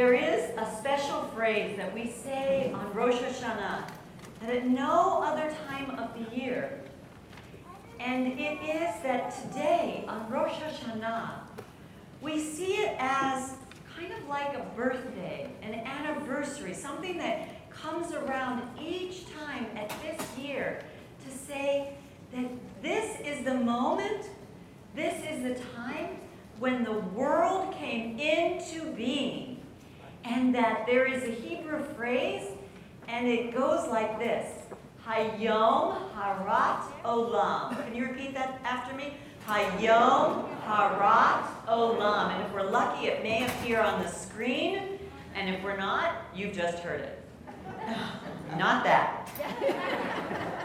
there is a special phrase that we say on Rosh Hashanah that at no other time of the year. And it is that today, on Rosh Hashanah, we see it as kind of like a birthday, an anniversary, something that comes around each time at this year to say that this is the moment, this is the time when the world came into being. And that there is a Hebrew phrase, and it goes like this Hayom Harat Olam. Can you repeat that after me? Hayom Harat Olam. And if we're lucky, it may appear on the screen. And if we're not, you've just heard it. not that.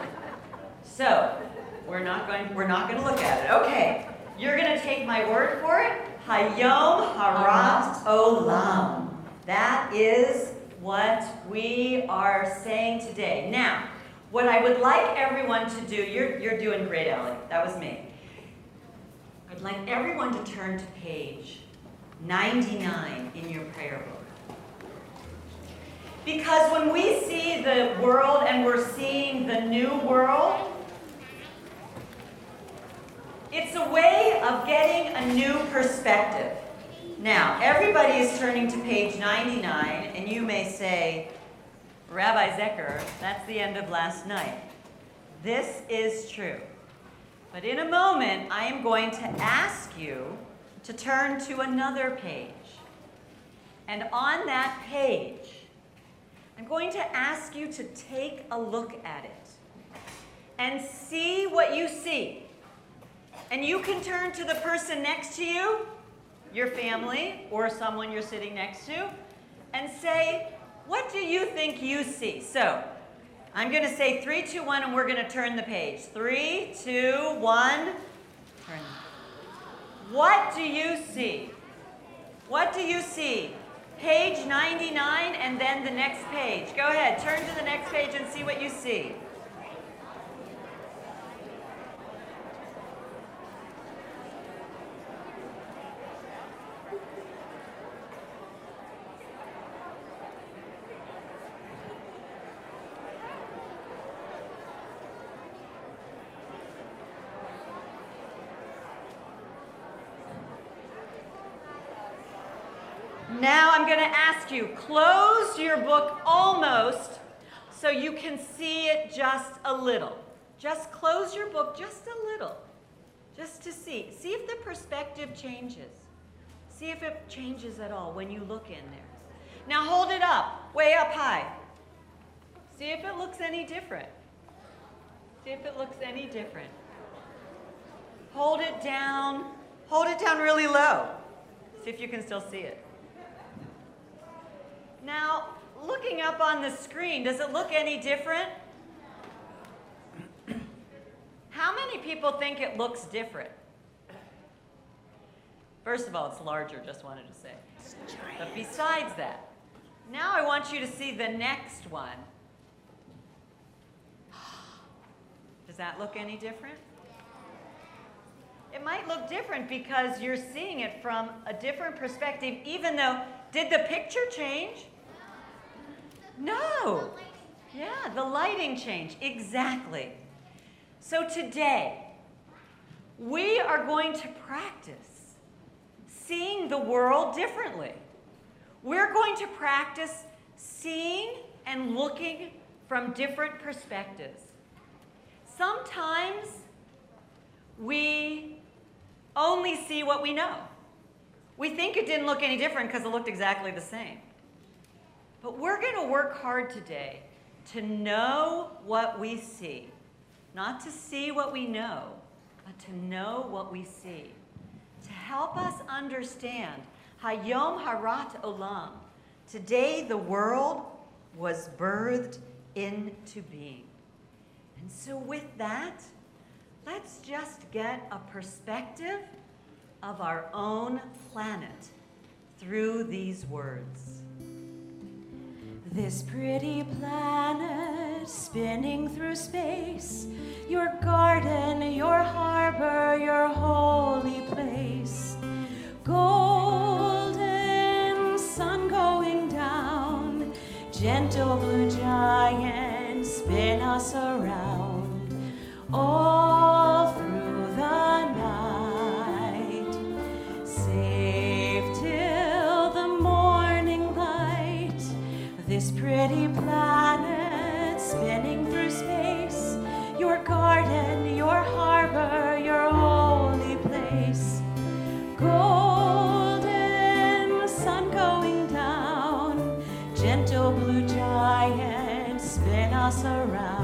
so, we're not going we're not going to look at it. Okay. You're going to take my word for it. Hayom Harat Olam. That is what we are saying today. Now, what I would like everyone to do, you're, you're doing great, Ellie. That was me. I'd like everyone to turn to page 99 in your prayer book. Because when we see the world and we're seeing the new world, it's a way of getting a new perspective. Now, everybody is turning to page 99, and you may say, Rabbi Zecher, that's the end of last night. This is true. But in a moment, I am going to ask you to turn to another page. And on that page, I'm going to ask you to take a look at it and see what you see. And you can turn to the person next to you your family or someone you're sitting next to and say, What do you think you see? So I'm going to say three, two, one, and we're going to turn the page. Three, two, one. Turn. What do you see? What do you see? Page 99 and then the next page. Go ahead, turn to the next page and see what you see. Now I'm going to ask you, close your book almost so you can see it just a little. Just close your book just a little, just to see. See if the perspective changes. See if it changes at all when you look in there. Now hold it up, way up high. See if it looks any different. See if it looks any different. Hold it down. Hold it down really low. See if you can still see it. Now, looking up on the screen, does it look any different? How many people think it looks different? First of all, it's larger, just wanted to say. But besides that, now I want you to see the next one. Does that look any different? It might look different because you're seeing it from a different perspective, even though, did the picture change? No. Yeah, the lighting change. Exactly. So today, we are going to practice seeing the world differently. We're going to practice seeing and looking from different perspectives. Sometimes we only see what we know. We think it didn't look any different because it looked exactly the same. But we're going to work hard today to know what we see. Not to see what we know, but to know what we see. To help us understand Hayom Harat Olam. Today the world was birthed into being. And so, with that, let's just get a perspective of our own planet through these words. This pretty planet spinning through space, your garden, your harbor, your holy place. Golden sun going down, Gentle blue giant, spin us around. All This pretty planet spinning through space, your garden, your harbor, your holy place. Golden sun going down, gentle blue giant, spin us around.